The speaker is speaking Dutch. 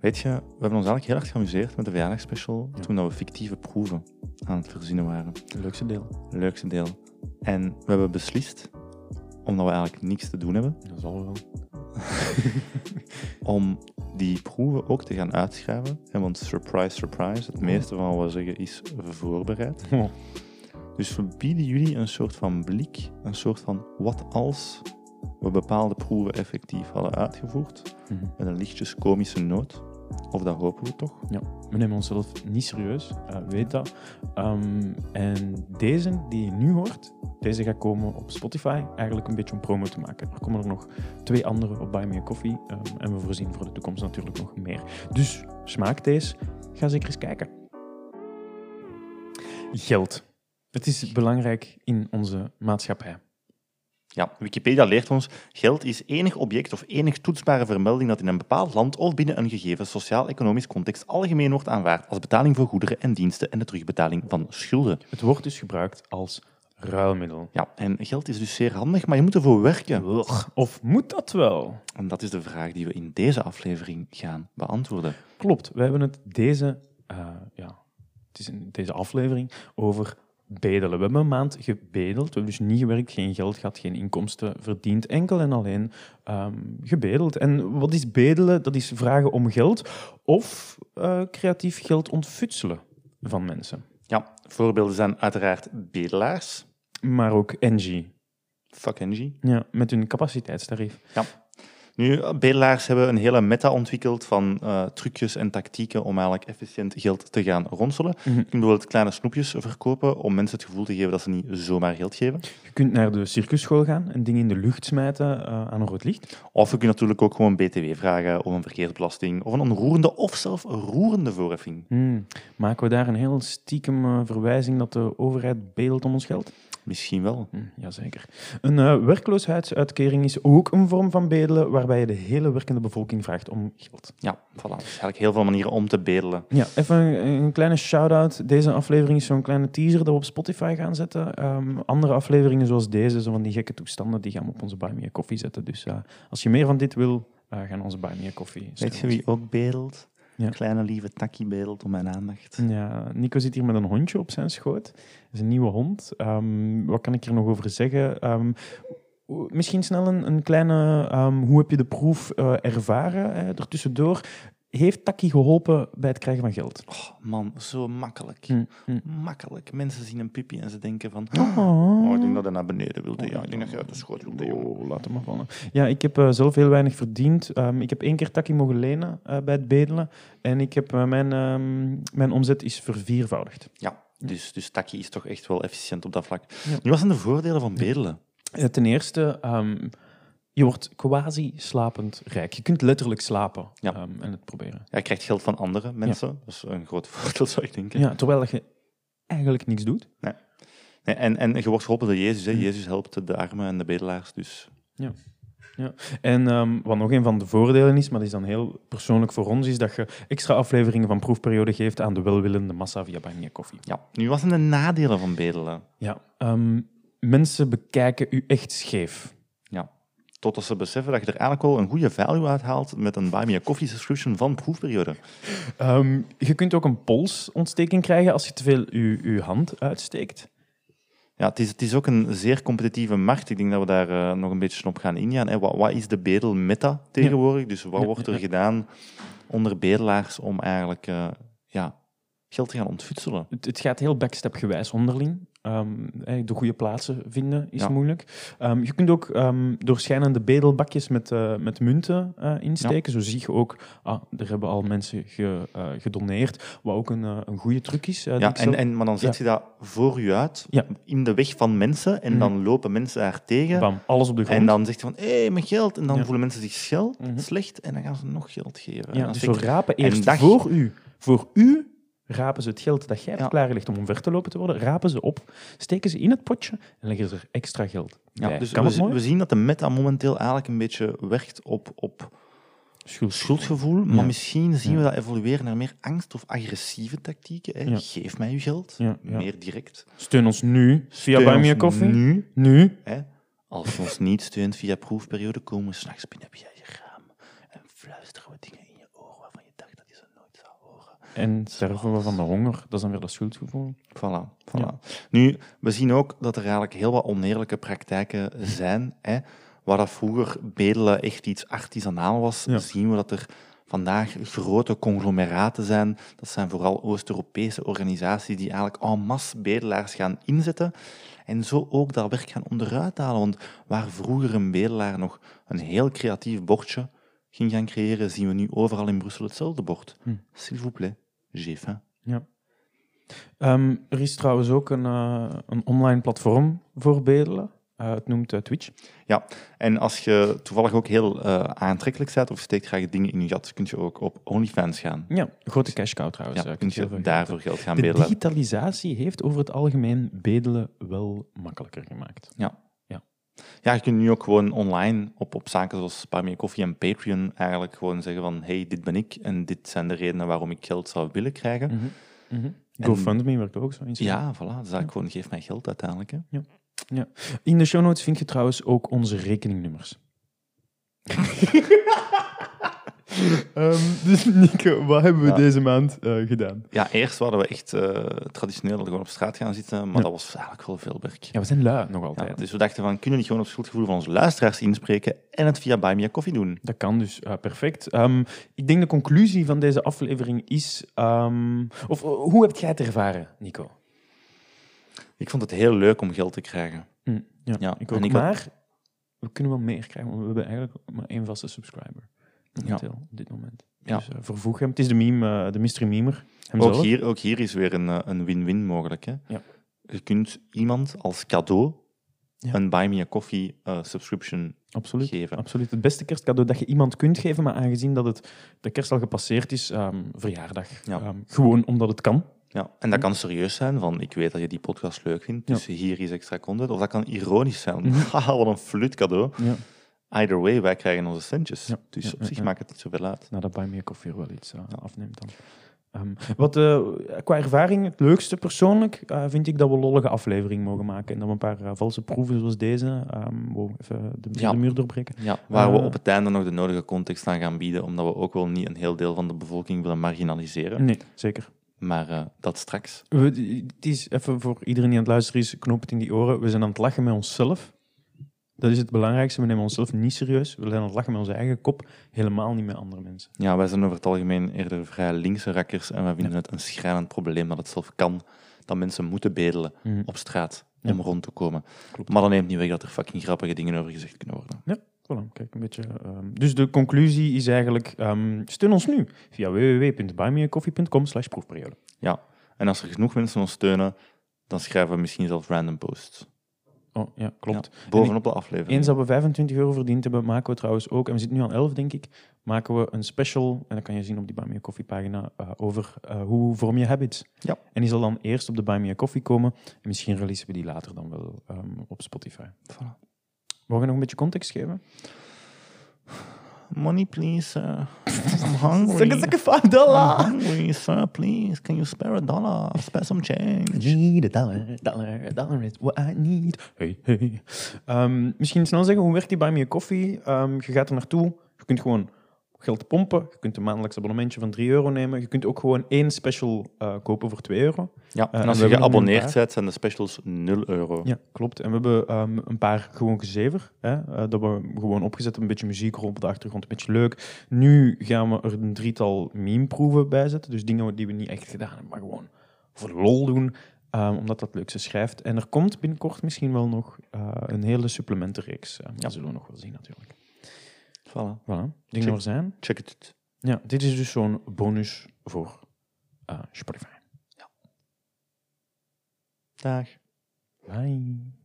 Weet je, we hebben ons eigenlijk heel erg geamuseerd met de verjaardagsspecial toen dat we fictieve proeven aan het verzinnen waren. Het leukste deel. Leukste deel. En we hebben beslist, omdat we eigenlijk niks te doen hebben, Dat zal wel. om die proeven ook te gaan uitschrijven. En want surprise, surprise, het meeste van wat we zeggen is voorbereid. Oh. Dus we bieden jullie een soort van blik, een soort van wat als we bepaalde proeven effectief hadden uitgevoerd, Mhm. met een lichtjes komische noot. Of dat hopen we toch? Ja, we nemen onszelf niet serieus, eh, weet dat. Ehm, en deze die je nu hoort, deze gaat komen op Spotify, eigenlijk een beetje om promo te maken. Er komen er nog twee andere op Buy Me a Coffee ehm, en we voorzien voor de toekomst natuurlijk nog meer. Dus smaak deze, ga zeker eens kijken. Geld. Het is belangrijk in onze maatschappij. Ja, Wikipedia leert ons, geld is enig object of enig toetsbare vermelding dat in een bepaald land of binnen een gegeven sociaal-economisch context algemeen wordt aanvaard als betaling voor goederen en diensten en de terugbetaling van schulden. Het wordt dus gebruikt als ruilmiddel. Ja, en geld is dus zeer handig, maar je moet ervoor werken. Of moet dat wel? En dat is de vraag die we in deze aflevering gaan beantwoorden. Klopt, we hebben het deze, eh, ja, het is in deze aflevering over bedelen. We hebben een maand gebedeld, we hebben dus niet gewerkt, geen geld gehad, geen inkomsten verdiend, enkel en alleen ehm, gebedeld. En wat is bedelen? Dat is vragen om geld of eh, creatief geld ontfutselen van mensen. Ja, voorbeelden zijn uiteraard bedelaars. Maar ook NG, Fuck NG. ja, met hun capaciteitstarief. Nu, bedelaars hebben een hele meta ontwikkeld van eh, trucjes en tactieken om eigenlijk efficiënt geld te gaan ronselen. Mhm. Je kunt bijvoorbeeld kleine snoepjes verkopen om mensen het gevoel te geven dat ze niet zomaar geld geven. Je kunt naar de circusschool gaan en dingen in de lucht smijten eh, aan een rood licht. Of je kunt natuurlijk ook gewoon BTW vragen, of een verkeersbelasting, of een onroerende of zelf roerende voorheffing. Hmm. Maken we daar een heel stiekem eh, verwijzing dat de overheid bedelt om ons geld? Misschien wel. Hm, jazeker. Een eh, werkloosheidsuitkering is ook een vorm van bedelen waarbij je de hele werkende bevolking vraagt om geld. Ja, voilà. Er zijn eigenlijk heel veel manieren om te bedelen. Ja, even een, een kleine shout-out. Deze aflevering is zo'n kleine teaser dat we op Spotify gaan zetten. Ehm, andere afleveringen zoals deze, zo van die gekke toestanden, die gaan we op onze Buy Me Coffee zetten. Dus eh, als je meer van dit wil, eh, ga naar onze Buy Me Coffee. Weet je wie ook bedelt? Ja. Kleine lieve Takkie bedelt om mijn aandacht. Ja, Nico zit hier met een hondje op zijn schoot. Dat is een nieuwe hond. Ehm, wat kan ik er nog over zeggen? Ehm, misschien snel een, een kleine... ehm, hoe heb je de proef eh, ervaren hè, ertussendoor? Heeft Taki geholpen bij het krijgen van geld? Oh, man, zo makkelijk. Hm, hm. Makkelijk. Mensen zien een pipi en ze denken van... Oh. Oh, ik denk dat hij naar beneden wilde. Ja, ik denk dat je uit de schoot wilde. Oh, laat hem maar vallen. Ja, ik heb eh, zelf heel weinig verdiend. Ehm, ik heb één keer Taki mogen lenen eh, bij het bedelen. En ik heb, eh, mijn, ehm, mijn omzet is verviervoudigd. Ja, dus, dus Takkie is toch echt wel efficiënt op dat vlak. Ja. Nu, wat zijn de voordelen van bedelen? Ten eerste, ehm, je wordt quasi slapend rijk. Je kunt letterlijk slapen Ja. ehm, en het proberen. Ja, je krijgt geld van andere mensen. Dat is een groot voordeel, zou ik denken. Ja, terwijl je eigenlijk niks doet. Nee, en, en je wordt geholpen door Jezus. Hè. Jezus helpt de armen en de bedelaars. Dus En ehm, wat nog een van de voordelen is, maar dat is dan heel persoonlijk voor ons, is dat je extra afleveringen van proefperiode geeft aan de welwillende massa via Buy Me a Coffee. ja. Nu, wat zijn de nadelen van bedelen? Ja, ehm, mensen bekijken u echt scheef. Totdat ze beseffen dat je er eigenlijk wel een goede value uithaalt met een Buy Me a Coffee subscription van proefperiode. Ehm, je kunt ook een polsontsteking krijgen als je te veel je, hand uitsteekt. Ja, het is, het is ook een zeer competitieve markt. Ik denk dat we daar eh, nog een beetje op gaan ingaan. Hè. Wat, wat is de bedel-meta tegenwoordig? Dus wat Ja, wordt er ja. gedaan onder bedelaars om eigenlijk eh, ja, geld te gaan ontfutselen? Het, het gaat heel backstep-gewijs onderling. Ehm, eh, de goede plaatsen vinden is Ja. moeilijk. Ehm, je kunt ook ehm, doorschijnende bedelbakjes met, eh, met munten eh, insteken. Zo zie je ook, ah, er hebben al mensen ge, eh, gedoneerd. Wat ook een, een goede truc is. Ja, ik en, maar dan zet je dat voor je uit, Ja. in de weg van mensen, en Mhm. dan lopen mensen daar tegen. Bam, alles op de grond. En dan zegt je van, hé, hey, mijn geld. En dan voelen mensen zich Mhm. slecht, en dan gaan ze nog geld geven. En ja, dan dus zo rapen en eerst dag- voor u. Voor u rapen ze het geld dat jij hebt klaargelegd om omver te lopen te worden, rapen ze op, steken ze in het potje en leggen ze er extra geld ja, bij. dus kan we, zien dat de meta momenteel eigenlijk een beetje werkt op, op Schuld. schuldgevoel, maar Ja. misschien zien we dat evolueren naar meer angst of agressieve tactieken. Hè. Ja. Geef mij uw geld, Ja, meer direct. Steun ons nu via Steun Buy Me Coffee. Nu, Nu. hè. Als je ons niet steunt via proefperiode, komen we s'nachts binnen via je raam en fluisteren we dingen in je oor waarvan je dacht En sterven we van de honger. Dat is dan weer dat schuldgevoel. Voilà, voilà. Nu, we zien ook dat er eigenlijk heel wat oneerlijke praktijken zijn. Hè. Waar dat vroeger bedelen echt iets artisanaal was, Ja. zien we dat er vandaag grote conglomeraten zijn. Dat zijn vooral Oost-Europese organisaties die eigenlijk en masse bedelaars gaan inzetten. En zo ook dat werk gaan onderuit halen. Want waar vroeger een bedelaar nog een heel creatief bordje ging gaan creëren, zien we nu overal in Brussel hetzelfde bord. Hm. S'il vous plaît, j'ai faim. Ja. Ehm, er is trouwens ook een, eh, een online platform voor bedelen. Eh, het noemt eh, Twitch. Ja, en als je toevallig ook heel aantrekkelijk bent of steekt graag dingen in je gat, kun je ook op OnlyFans gaan. Ja, grote cash cow trouwens. Ja, kun je daarvoor geld gaan De bedelen. digitalisatie heeft over het algemeen bedelen wel makkelijker gemaakt. Ja, je kunt nu ook gewoon online op, op zaken zoals Buy Me a Coffee en Patreon eigenlijk gewoon zeggen van hey, dit ben ik en dit zijn de redenen waarom ik geld zou willen krijgen. Mhm. Mhm. GoFundMe werkt ook zo. in Ja, voilà. Dus eigenlijk gewoon geef mij geld uiteindelijk. Hè. In de show notes vind je trouwens ook onze rekeningnummers. Ehm, dus Nico, wat hebben we Ja. deze maand eh, gedaan? Ja, eerst hadden we echt eh, traditioneel gewoon op straat gaan zitten, maar Ja. dat was eigenlijk wel veel werk. Ja, we zijn lui nog Ja, altijd. dus we dachten van, kunnen we niet gewoon op het schuldgevoel van onze luisteraars inspreken en het via Buy Me a Coffee doen? Dat kan dus perfect. Ehm, ik denk de conclusie van deze aflevering is... ehm, of eh, hoe heb jij het ervaren, Nico? Ik vond het heel leuk om geld te krijgen. Hm, ja, Ja, ik ook. ik had- maar we kunnen wel meer krijgen, want we hebben eigenlijk maar één vaste subscriber. Momenteel, op dit moment. Ja. Dus eh, vervoeg hem. Het is de meme, eh, de mystery memer. Ook hier, ook hier is weer een, eh, een win-win mogelijk. Hè? Ja. Je kunt iemand als cadeau Ja. een Buy Me a Coffee subscription Absoluut. geven. Absoluut. Het beste kerstcadeau dat je iemand kunt geven, maar aangezien dat het de kerst al gepasseerd is, ehm, verjaardag. Ja. Ehm, gewoon omdat het kan. Ja. En dat kan serieus zijn, van ik weet dat je die podcast leuk vindt, Ja. dus hier is extra content. Of dat kan ironisch zijn, Mhm. haha, wat een flut cadeau. Ja. Either way, wij krijgen onze centjes. Ja. Dus Ja, op zich maakt het niet zoveel uit. Nou, dat bij meer koffie wel iets eh, afneemt dan. Ehm, wat eh, qua ervaring het leukste persoonlijk eh, vind ik dat we lollige aflevering mogen maken. En dat we een paar valse proeven zoals deze, wow, even de, Ja. de muur doorbreken. Ja, waar we op het einde nog de nodige context aan gaan bieden, omdat we ook wel niet een heel deel van de bevolking willen marginaliseren. Nee, zeker. Maar dat straks. We, het is even voor iedereen die aan het luisteren is, knoop het in die oren. We zijn aan het lachen met onszelf. Dat is het belangrijkste. We nemen onszelf niet serieus. We zijn aan het lachen met onze eigen kop, helemaal niet met andere mensen. Ja, wij zijn over het algemeen eerder vrij linkse rakkers en wij vinden het een schrijnend probleem dat het zelf kan dat mensen moeten bedelen Mhm. op straat Ja. om rond te komen. Klopt. Maar dat neemt niet weg dat er fucking grappige dingen over gezegd kunnen worden. Voilà, kijk, een beetje. ehm, dus de conclusie is eigenlijk: ehm, steun ons nu via www.buymeacoffee.com slash proefperiode. Ja, en als er genoeg mensen ons steunen, dan schrijven we misschien zelfs random posts. Oh ja, klopt. Ja, bovenop de aflevering. Eens dat we 25 euro verdiend hebben, maken we trouwens ook, en we zitten nu aan 11 denk ik, maken we een special, en dat kan je zien op die Buy Me a Coffee pagina, eh, over eh, hoe vorm je habits. Ja. En die zal dan eerst op de Buy Me a Coffee komen, en misschien releasen we die later dan wel ehm, op Spotify. Voilà. Mogen we nog een beetje context geven? Money, please. uh, I'm hungry. five I'm hungry, sir. Please, can you spare a dollar? Spare some change. Need a dollar, dollar, dollar is what I need. Hey, hey. Ehm, misschien snel zeggen, hoe werkt die Buy Me a Coffee? Ehm, je gaat er naartoe, je kunt gewoon geld pompen, je kunt een maandelijks abonnementje van 3 euro nemen, je kunt ook gewoon één special eh, kopen voor 2 euro. Ja, en en als je er geabonneerd bent, zijn de specials 0 euro. Ja, klopt. En we hebben ehm, een paar gewoon gezever. Hè? eh, dat we gewoon opgezet een beetje muziek rond op de achtergrond, een beetje leuk. Nu gaan we er een drietal meme-proeven bij zetten. Dus dingen die we niet echt gedaan hebben, maar gewoon voor lol doen. ehm, omdat dat leukste schrijft. En er komt binnenkort misschien wel nog eh, een hele supplementenreeks. Eh, Dat zullen we nog wel zien natuurlijk. Voilà. Voilà. Check. er zijn. Check het. Ja, dit is dus zo'n bonus voor eh, Spotify. Dag. Bye.